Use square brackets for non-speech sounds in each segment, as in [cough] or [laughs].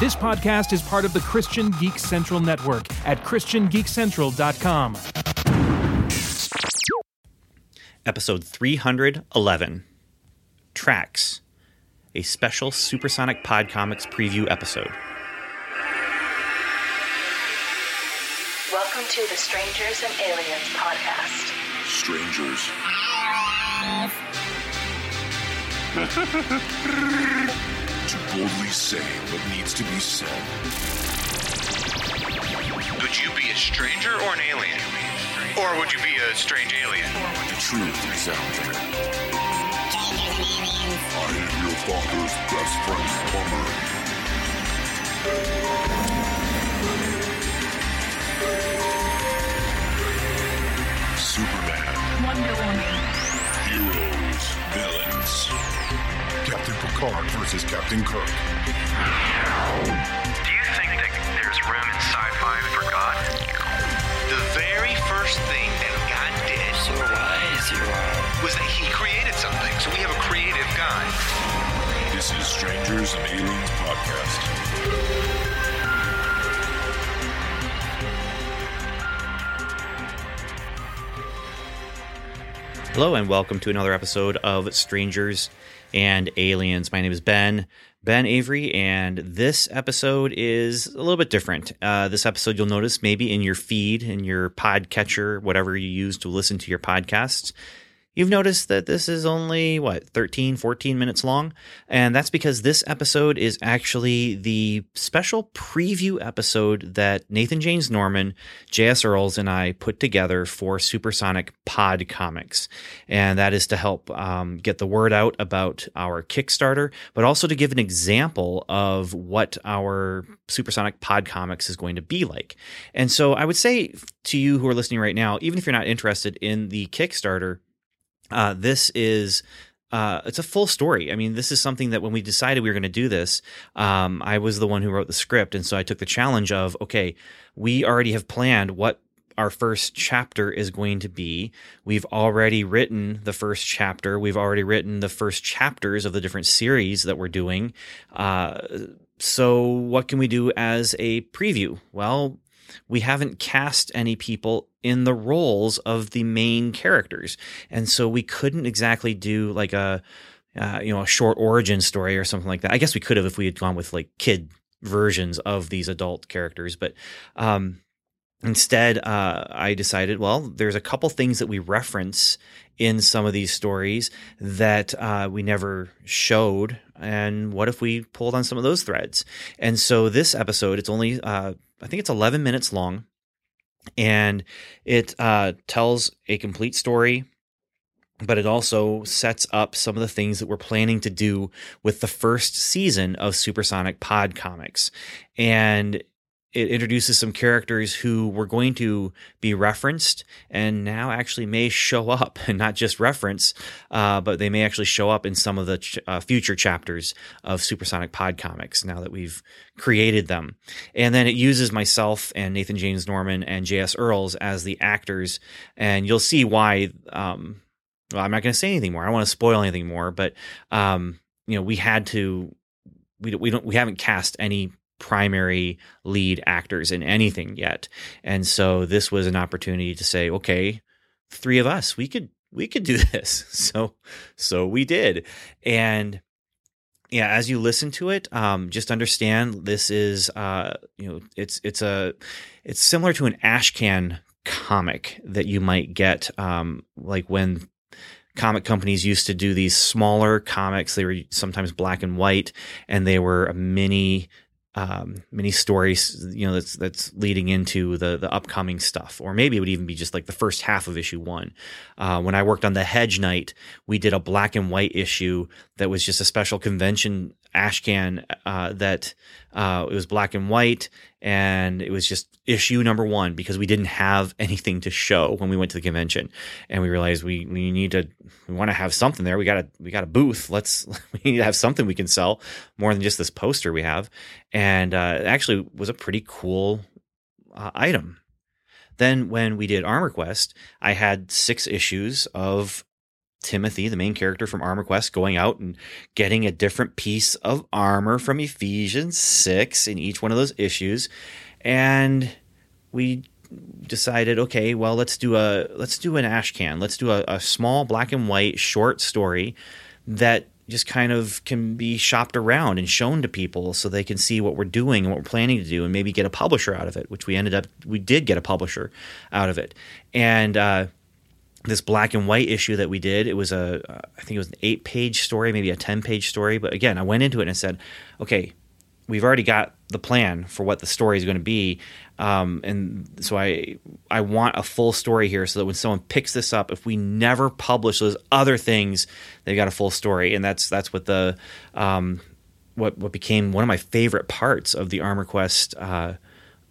This podcast is part of the Christian Geek Central Network at ChristianGeekCentral.com. Episode 311 Tracks, a special Supersonic Pod Comics preview episode. Welcome to the Strangers and Aliens podcast. Strangers. [laughs] to boldly say what needs to be said. Would you be a stranger or an alien? Or would you be a strange alien? The truth is out there. I am your father's best friend, Plumber. Superman. Wonder Woman. Heroes. Villains. Captain Picard versus Captain Kirk. Do you think that there's room in sci-fi for God? The very first thing that God did was that he created something. So we have a creative God. This is Strangers and Aliens Podcast. Hello, and welcome to another episode of Strangers and Aliens. My name is Ben, Ben Avery, and this episode is a little bit different. Uh, this episode, you'll notice maybe in your feed, in your podcatcher, whatever you use to listen to your podcasts. You've noticed that this is only, what, 13, 14 minutes long? And that's because this episode is actually the special preview episode that Nathan James Norman, J.S. Earls, and I put together for Supersonic Pod Comics. And that is to help um, get the word out about our Kickstarter, but also to give an example of what our Supersonic Pod Comics is going to be like. And so I would say to you who are listening right now, even if you're not interested in the Kickstarter, uh, this is uh, it's a full story. I mean, this is something that when we decided we were going to do this, um, I was the one who wrote the script, and so I took the challenge of okay, we already have planned what our first chapter is going to be. We've already written the first chapter. We've already written the first chapters of the different series that we're doing. Uh, so, what can we do as a preview? Well, we haven't cast any people in the roles of the main characters, and so we couldn't exactly do like a uh, you know a short origin story or something like that. I guess we could have if we had gone with like kid versions of these adult characters, but um, instead, uh, I decided well, there's a couple things that we reference in some of these stories that uh, we never showed. And what if we pulled on some of those threads? And so this episode, it's only, uh, I think it's 11 minutes long, and it uh, tells a complete story. But it also sets up some of the things that we're planning to do with the first season of Supersonic Pod Comics. And it introduces some characters who were going to be referenced and now actually may show up and [laughs] not just reference, uh, but they may actually show up in some of the ch- uh, future chapters of Supersonic Pod Comics now that we've created them. And then it uses myself and Nathan James Norman and J.S. Earls as the actors, and you'll see why. Um, well, I'm not going to say anything more. I don't want to spoil anything more, but um, you know, we had to. We we don't we haven't cast any primary lead actors in anything yet. And so this was an opportunity to say, okay, three of us, we could we could do [laughs] this. So so we did. And yeah, as you listen to it, um, just understand this is uh, you know, it's it's a it's similar to an ashcan comic that you might get um, like when comic companies used to do these smaller comics they were sometimes black and white and they were a mini um, stories, you know, that's that's leading into the the upcoming stuff, or maybe it would even be just like the first half of issue one. Uh, when I worked on the Hedge Knight, we did a black and white issue that was just a special convention ashcan uh, that uh, it was black and white, and it was just issue number one because we didn't have [laughs] anything to show when we went to the convention, and we realized we we need to we want to have something there. We got a we got a booth. Let's [laughs] we need to have something we can sell more than just this poster we have, and uh, it actually was a pretty cool uh, item. Then when we did Armor Quest, I had six issues of Timothy, the main character from Armor Quest, going out and getting a different piece of armor from Ephesians 6 in each one of those issues. And we decided, okay, well, let's do a let's do an ash can. Let's do a, a small black and white short story that just kind of can be shopped around and shown to people so they can see what we're doing and what we're planning to do and maybe get a publisher out of it, which we ended up we did get a publisher out of it. And uh this black and white issue that we did it was a uh, i think it was an eight page story maybe a 10 page story. But again i went into it and I said okay we've already got the plan for what the story is going to be. Um, and so i i want a full story here so that when someone picks this up if we never publish those other things they've got a full story. And that's that's what the um, what what became one of my favorite parts of the armor quest uh,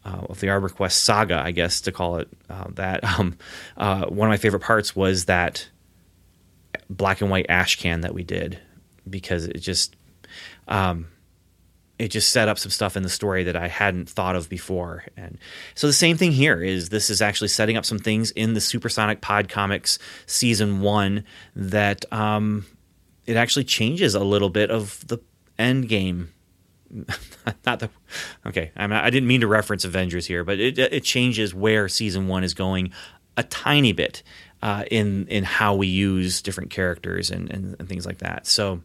uh, of the Armor Quest saga, I guess to call it uh, that. [laughs] Um, uh, one of my favorite parts was that black and white ash can that we did because it just um, it just set up some stuff in the story that I hadn't thought of before. And so the same thing here is this is actually setting up some things in the Supersonic Pod Comics season one that um, it actually changes a little bit of the end game [laughs] not the okay. I'm not, I didn't mean to reference Avengers here, but it it changes where season one is going a tiny bit uh, in in how we use different characters and, and, and things like that. So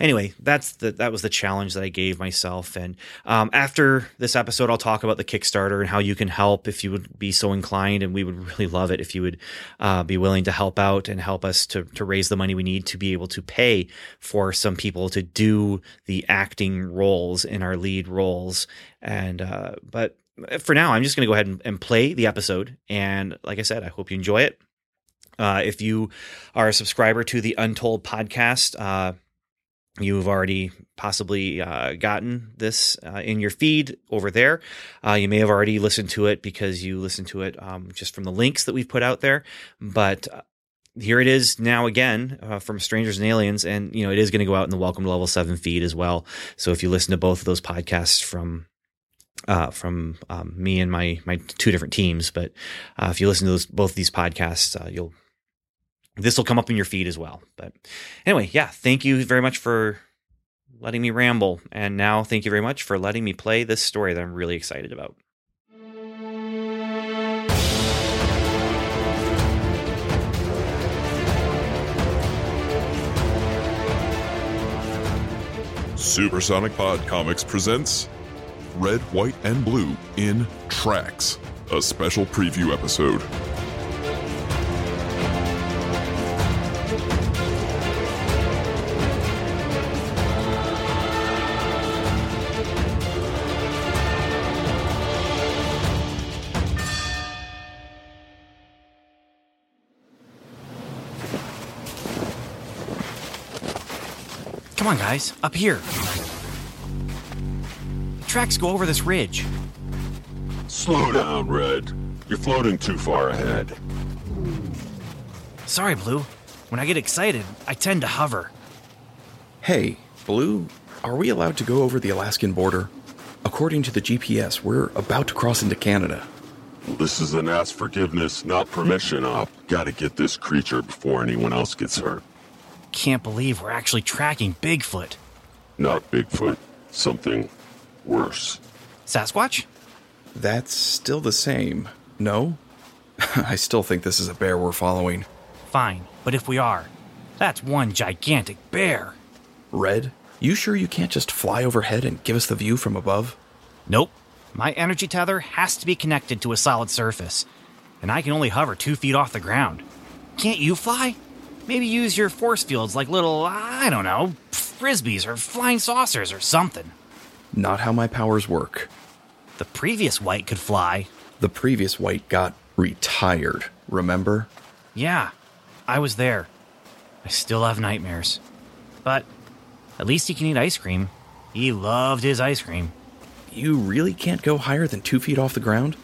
anyway, that's the that was the challenge that I gave myself. And um, after this episode, I'll talk about the Kickstarter and how you can help if you would be so inclined. And we would really love it if you would uh, be willing to help out and help us to to raise the money we need to be able to pay for some people to do the acting roles in our lead roles. And uh, but for now, I'm just going to go ahead and, and play the episode. And like I said, I hope you enjoy it. Uh, if you are a subscriber to the Untold podcast, uh, You've already possibly uh, gotten this uh, in your feed over there. Uh, you may have already listened to it because you listened to it um, just from the links that we've put out there. But uh, here it is now again uh, from Strangers and Aliens, and you know it is going to go out in the Welcome to Level Seven feed as well. So if you listen to both of those podcasts from uh, from um, me and my my two different teams, but if you listen to those both these podcasts, you'll this will come up in your feed as well. But anyway, yeah, thank you very much for letting me ramble. And now thank you very much for letting me play this story that I'm really excited about. Supersonic Pod Comics presents Red, White, and Blue in Tracks, a special preview episode. Come on, guys, up here. The tracks go over this ridge. Slow down, Red. You're floating too far ahead. Sorry, Blue. When I get excited, I tend to hover. Hey, Blue, are we allowed to go over the Alaskan border? According to the GPS, we're about to cross into Canada. This is an ask forgiveness, not permission op. Gotta get this creature before anyone else gets hurt. Can't believe we're actually tracking Bigfoot. Not Bigfoot. Something worse. Sasquatch? That's still the same. No? [laughs] I still think this is a bear we're following. Fine, but if we are, that's one gigantic bear. Red, you sure you can't just fly overhead and give us the view from above? Nope. My energy tether has to be connected to a solid surface, and I can only hover two feet off the ground. Can't you fly? Maybe use your force fields like little, I don't know, frisbees or flying saucers or something. Not how my powers work. The previous white could fly. The previous white got retired, remember? Yeah, I was there. I still have nightmares. But at least he can eat ice cream. He loved his ice cream. You really can't go higher than two feet off the ground?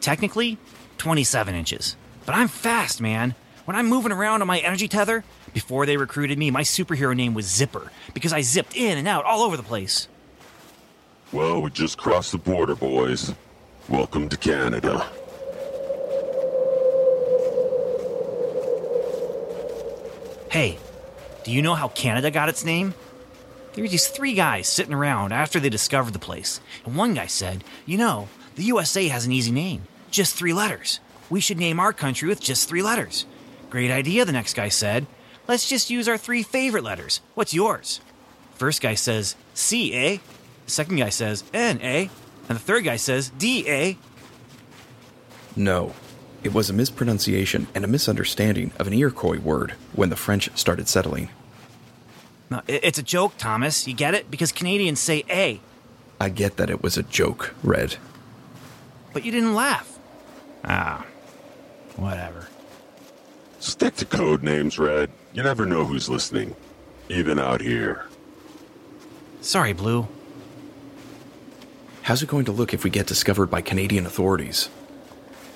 Technically, 27 inches. But I'm fast, man. When I'm moving around on my energy tether, before they recruited me, my superhero name was Zipper because I zipped in and out all over the place. Well, we just crossed the border, boys. Welcome to Canada. Hey, do you know how Canada got its name? There were these three guys sitting around after they discovered the place, and one guy said, You know, the USA has an easy name, just three letters. We should name our country with just three letters. Great idea, the next guy said. Let's just use our three favorite letters. What's yours? First guy says C, eh? The second guy says N, eh? And the third guy says D, eh? No, it was a mispronunciation and a misunderstanding of an Iroquois word when the French started settling. No, it's a joke, Thomas. You get it? Because Canadians say A, I get that it was a joke, Red. but you didn't laugh. Ah, whatever. Stick to code names, Red. You never know who's listening, even out here. Sorry, Blue. How's it going to look if we get discovered by Canadian authorities?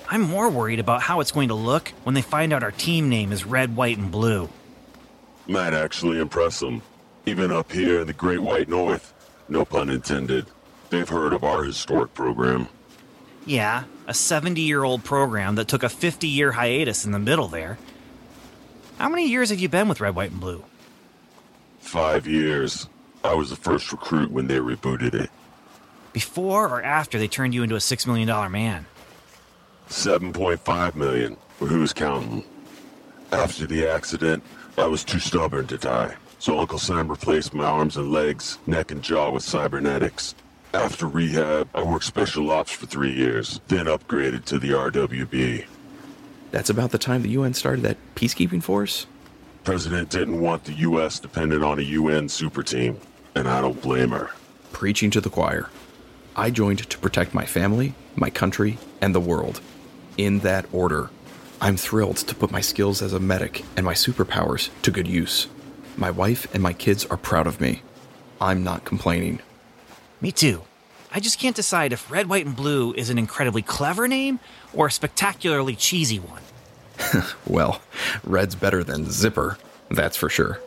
I'm more worried about how it's going to look when they find out our team name is red, white, and blue. Might actually impress them. Even up here in the Great White North. No pun intended. They've heard of our historic program. Yeah, a 70 year old program that took a 50 year hiatus in the middle there. How many years have you been with Red, White, and Blue? Five years. I was the first recruit when they rebooted it. Before or after they turned you into a $6 million man? 7.5 million. But who's counting? After the accident, I was too stubborn to die. So Uncle Sam replaced my arms and legs, neck and jaw with cybernetics. After rehab, I worked special ops for three years, then upgraded to the RWB. That's about the time the UN started that peacekeeping force? President didn't want the U.S. dependent on a UN super team, and I don't blame her. Preaching to the choir. I joined to protect my family, my country, and the world. In that order. I'm thrilled to put my skills as a medic and my superpowers to good use. My wife and my kids are proud of me. I'm not complaining. Me too. I just can't decide if Red, White, and Blue is an incredibly clever name or a spectacularly cheesy one. [laughs] Well, red's better than zipper, that's for sure.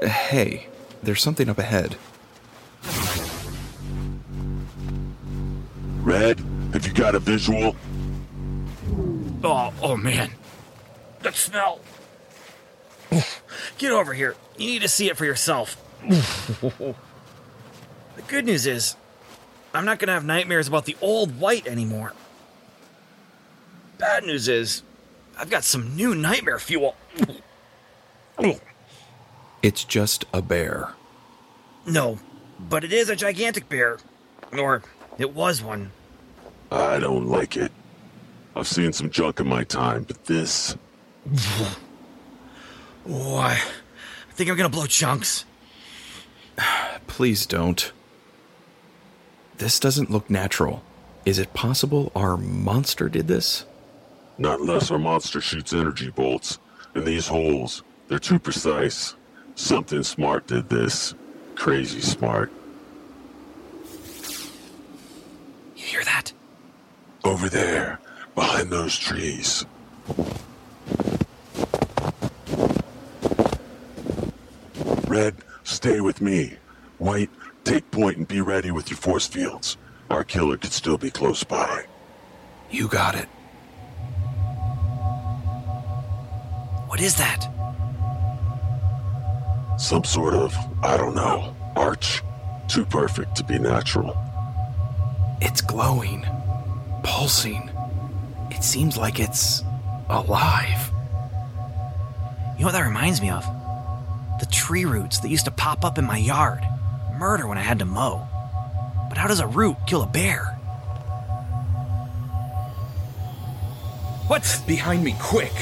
Hey, there's something up ahead. Red, have you got a visual? Oh, oh man. That smell. Get over here. You need to see it for yourself. [laughs] the good news is, I'm not going to have nightmares about the old white anymore. Bad news is, I've got some new nightmare fuel. It's just a bear. No, but it is a gigantic bear. Or it was one. I don't like it. I've seen some junk in my time, but this. Oh, I I think I'm going to blow chunks. [sighs] Please don't. This doesn't look natural. Is it possible our monster did this? Not unless our monster shoots energy bolts. And these holes, they're too precise. Something smart did this. Crazy smart. You hear that? Over there, behind those trees. Red, stay with me. White, take point and be ready with your force fields. Our killer could still be close by. You got it. What is that? Some sort of, I don't know, arch. Too perfect to be natural. It's glowing, pulsing. It seems like it's alive. You know what that reminds me of? The tree roots that used to pop up in my yard. Murder when I had to mow. But how does a root kill a bear? What's. Behind me, quick!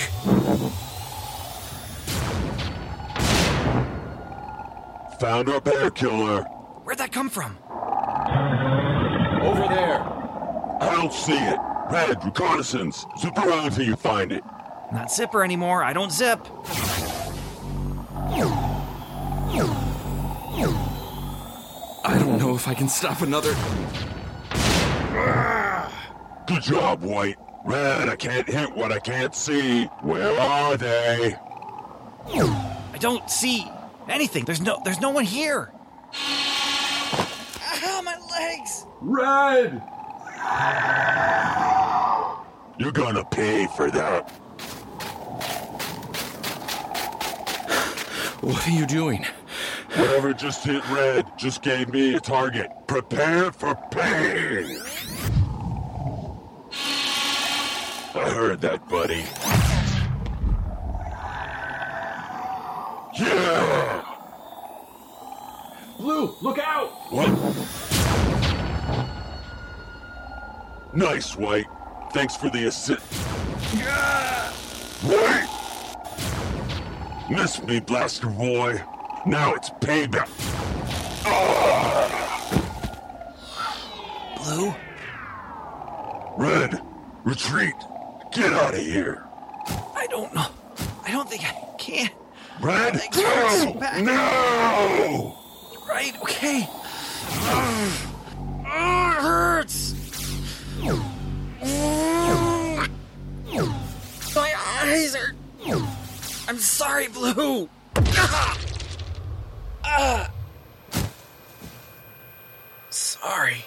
Found our bear killer. Where'd that come from? Over there! I don't see it. Red, reconnaissance. Zip around until you find it. Not zipper anymore. I don't zip. If I can stop another. Good job, White. Red, I can't hit what I can't see. Where are they? I don't see anything. There's no there's no one here. Ow, my legs! Red! You're gonna pay for that. What are you doing? Whatever just hit red just gave me a target. Prepare for pain! I heard that, buddy. Yeah! Blue, look out! What? Nice, White. Thanks for the assist. Yeah! White! Miss me, blaster boy. Now it's payback. Blue? Red, retreat. Get out of here. I don't know. I don't think I can. Red, go! back. No! Right, okay. Ugh, it hurts. My eyes are. I'm sorry, Blue. [laughs] Ah. Sorry.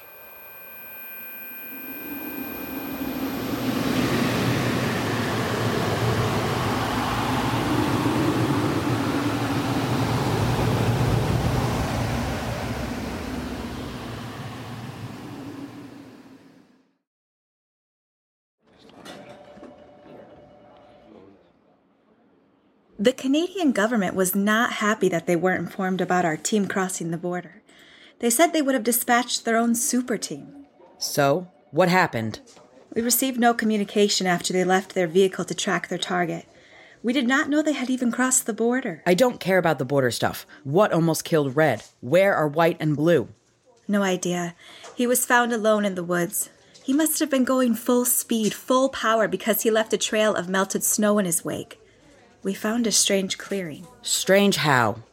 The Canadian government was not happy that they weren't informed about our team crossing the border. They said they would have dispatched their own super team. So, what happened? We received no communication after they left their vehicle to track their target. We did not know they had even crossed the border. I don't care about the border stuff. What almost killed Red? Where are White and Blue? No idea. He was found alone in the woods. He must have been going full speed, full power, because he left a trail of melted snow in his wake. We found a strange clearing. Strange how?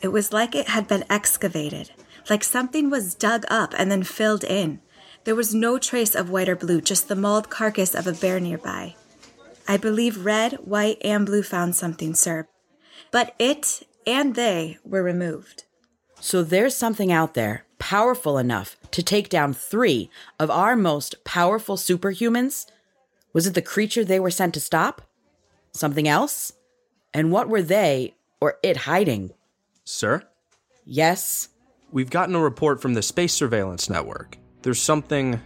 It was like it had been excavated, like something was dug up and then filled in. There was no trace of white or blue, just the mauled carcass of a bear nearby. I believe red, white, and blue found something, sir. But it and they were removed. So there's something out there powerful enough to take down three of our most powerful superhumans? Was it the creature they were sent to stop? Something else? And what were they or it hiding? Sir, Yes? we've gotten a report from the Space Surveillance Network. There's something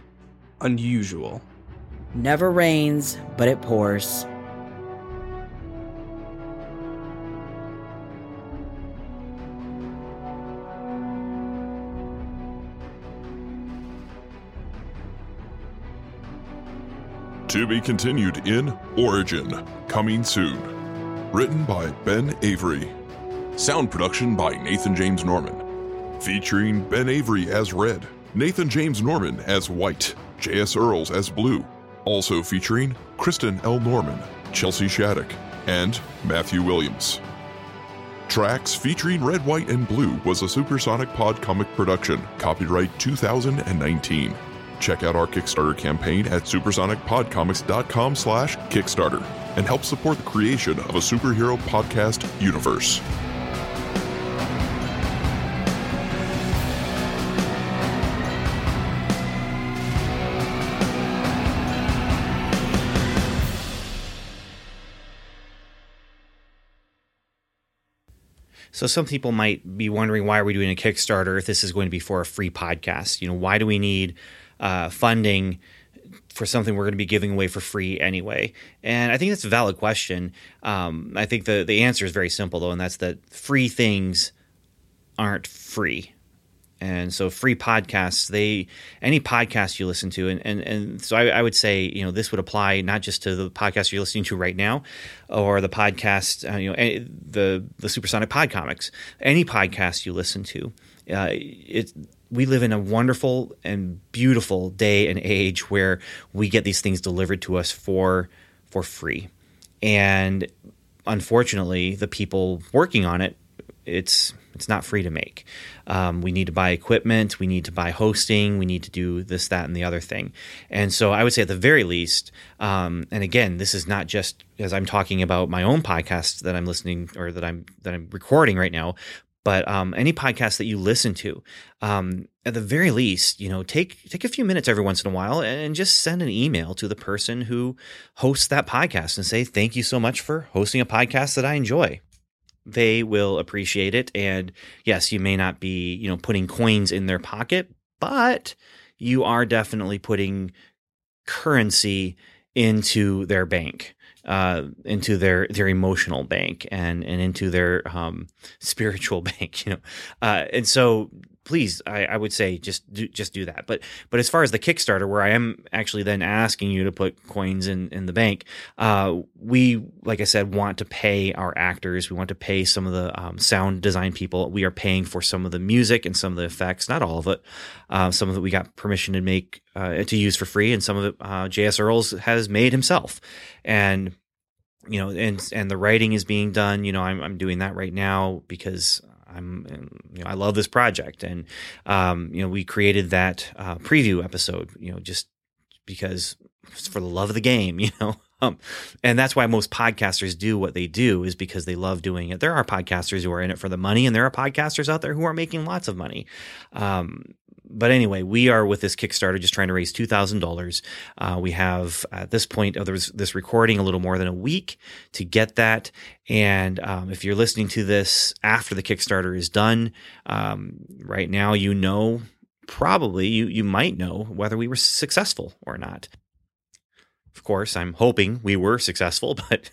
unusual. Never rains, but it pours. To be continued in Origin, coming soon. Written by Ben Avery. Sound production by Nathan James Norman. Featuring Ben Avery as Red, Nathan James Norman as White, J.S. Earls as Blue. Also featuring Kristen L. Norman, Chelsea Shattuck, and Matthew Williams. Tracks featuring Red, White, and Blue was a Supersonic Pod comic production, copyright 2019. Check out our Kickstarter campaign at supersonicpodcomics.com slash Kickstarter and help support the creation of a superhero podcast universe. So some people might be wondering why are we doing a Kickstarter if this is going to be for a free podcast? You know, why do we need uh, funding for something we're going to be giving away for free anyway? And I think that's a valid question. Um, I think the the answer is very simple though, and that's that free things aren't free. And so free podcasts, they any podcast you listen to, and and, and so I, I would say, you know, this would apply not just to the podcast you're listening to right now, or the podcast, uh, you know, the the Supersonic Pod Comics, any podcast you listen to. Uh, it we live in a wonderful and beautiful day and age where we get these things delivered to us for for free, and unfortunately, the people working on it, it's it's not free to make. Um, we need to buy equipment. We need to buy hosting. We need to do this, that, and the other thing. And so I would say at the very least, um, and again, this is not just as I'm talking about my own podcast that I'm listening or that I'm that I'm recording right now, but um, any podcast that you listen to, um, at the very least, you know, take take a few minutes every once in a while and just send an email to the person who hosts that podcast and say thank you so much for hosting a podcast that I enjoy. they will appreciate it. And yes, you may not be, you know, putting coins in their pocket, but you are definitely putting currency into their bank, uh, into their their emotional bank, and and into their um, spiritual [laughs] bank. You know, uh, and so please, I, I would say just do just do that. But but as far as the Kickstarter, where I am actually then asking you to put coins in in the bank, uh, we like I said want to pay our actors. We want to pay some of the um, sound design people. We are paying for some of the music and some of the effects, not all of it. Uh, some of it we got permission to make uh, to use for free, and some of it uh, J.S. Earls has made himself, and you know, and and the writing is being done. You know, I'm I'm doing that right now because I'm, you know, I love this project, and um, you know, we created that uh, preview episode, you know, just because for the love of the game, [laughs] you know. Um, and that's why most podcasters do what they do is because they love doing it. There are podcasters who are in it for the money, and there are podcasters out there who are making lots of money. Um, but anyway, we are with this Kickstarter just trying to raise two thousand uh, dollars. We have at this point of this, this recording a little more than a week to get that. And um, if you're listening to this after the Kickstarter is done, um, right now you know probably you you might know whether we were successful or not. Of course, I'm hoping we were successful, [laughs] but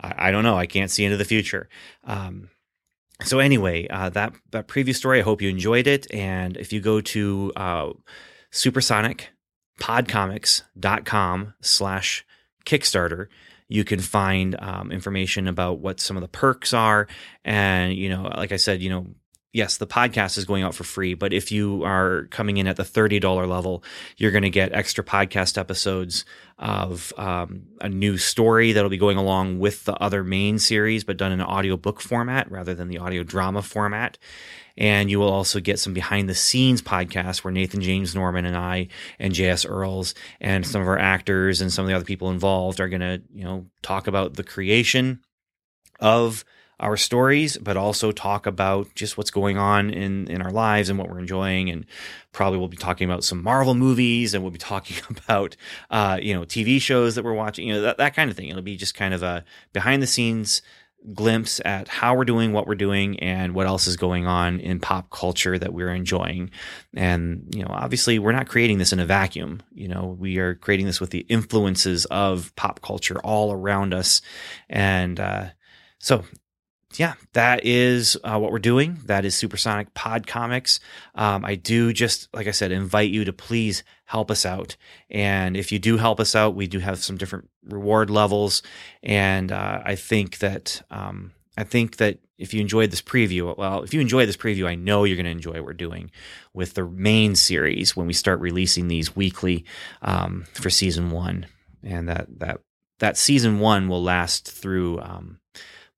I, I don't know. I can't see into the future. Um, so anyway, uh, that that preview story, I hope you enjoyed it. And if you go to uh, supersonicpodcomics.com slash Kickstarter, you can find um, information about what some of the perks are. And, you know, like I said, you know, yes, the podcast is going out for free, but if you are coming in at the $30 level, you're going to get extra podcast episodes of um, a new story that'll be going along with the other main series, but done in an audiobook format rather than the audio drama format. And you will also get some behind the scenes podcasts where Nathan James Norman and I and JS Earls and some of our actors and some of the other people involved are going to, you know, talk about the creation of our stories, but also talk about just what's going on in, in our lives and what we're enjoying. And probably we'll be talking about some Marvel movies and we'll be [laughs] talking about, uh, you know, TV shows that we're watching, you know, that, that kind of thing. It'll be just kind of a behind the scenes glimpse at how we're doing what we're doing and what else is going on in pop culture that we're enjoying. And, you know, obviously we're not creating this in a vacuum. You know, we are creating this with the influences of pop culture all around us. And, uh, so yeah, that is uh, what we're doing. That is Supersonic Pod Comics. Um, I do just, like I said, invite you to please help us out. And if you do help us out, we do have some different reward levels. And uh, I think that um, I think that if you enjoyed this preview, well, if you enjoy this preview, I know you're going to enjoy what we're doing with the main series when we start releasing these weekly um, for season one. And that that that season one will last through.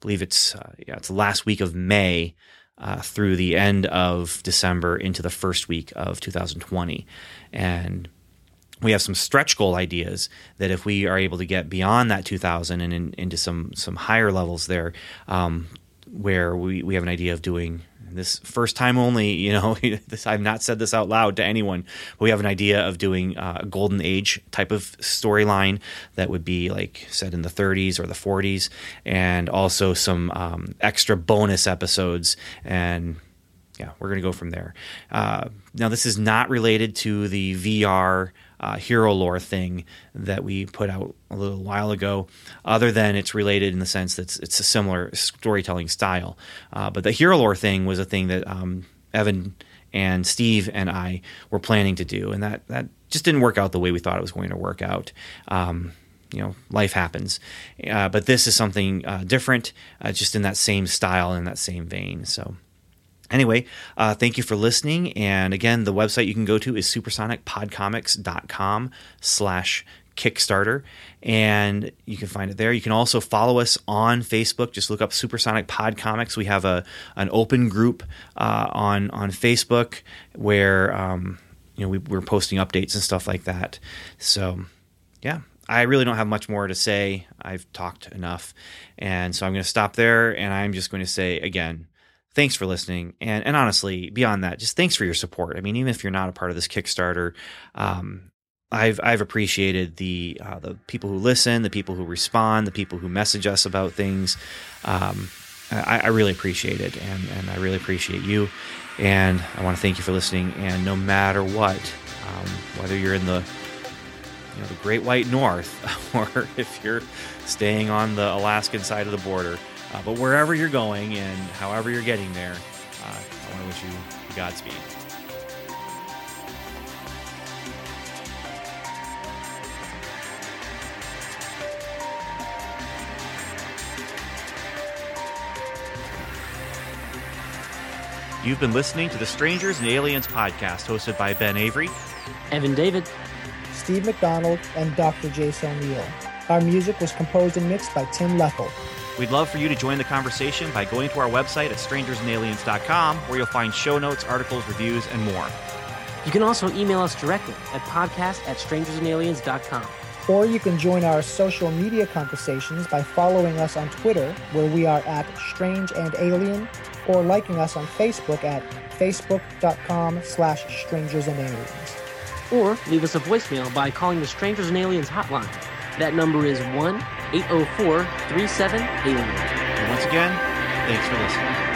Believe it's uh, yeah, it's last week of May uh, through the end of December into the first week of 2020, and we have some stretch goal ideas that if we are able to get beyond that 2000 and in, into some some higher levels there, um, where we, we have an idea of doing this first time only, you know, [laughs] this, I've not said this out loud to anyone, but we have an idea of doing uh, a golden age type of storyline that would be like set in the 30s or the 40s, and also some um, extra bonus episodes and yeah, we're going to go from there. Uh, now, this is not related to the VR uh, hero lore thing that we put out a little while ago, other than it's related in the sense that it's, it's a similar storytelling style. Uh, but the hero lore thing was a thing that um, Evan and Steve and I were planning to do, and that that just didn't work out the way we thought it was going to work out. Um, you know, life happens, uh, but this is something uh, different, uh, just in that same style in that same vein. So. Anyway, uh, thank you for listening. And again, the website you can go to is supersonicpodcomics.com slash Kickstarter, and you can find it there. You can also follow us on Facebook. Just look up Supersonic Pod Comics. We have a an open group uh, on on Facebook where um, you know we, we're posting updates and stuff like that. So, yeah, I really don't have much more to say. I've talked enough, and so I'm going to stop there. And I'm just going to say again thanks for listening. And, and honestly, beyond that, just thanks for your support. I mean, even if you're not a part of this Kickstarter, um, I've I've appreciated the uh, the people who listen, the people who respond, the people who message us about things. Um, I, I really appreciate it, and, and I really appreciate you. And I want to thank you for listening. And no matter what, um, whether you're in the you know the Great White North, [laughs] or if you're staying on the Alaskan side of the border, uh, but wherever you're going and however you're getting there, uh, I want to wish you Godspeed. You've been listening to the Strangers and Aliens podcast, hosted by Ben Avery, Evan David, Steve McDonald, and Dr. Jason O'Neill. Our music was composed and mixed by Tim Leffel. We'd love for you to join the conversation by going to our website at strangersandaliens.com, where you'll find show notes, articles, reviews, and more. You can also email us directly at podcast at strangersandaliens.com. Or you can join our social media conversations by following us on Twitter, where we are at Strange and Alien, or liking us on Facebook at facebook.com slash strangers and aliens. Or leave us a voicemail by calling the Strangers and Aliens hotline. That number is 1 804 37 Alien. And once again, thanks for listening.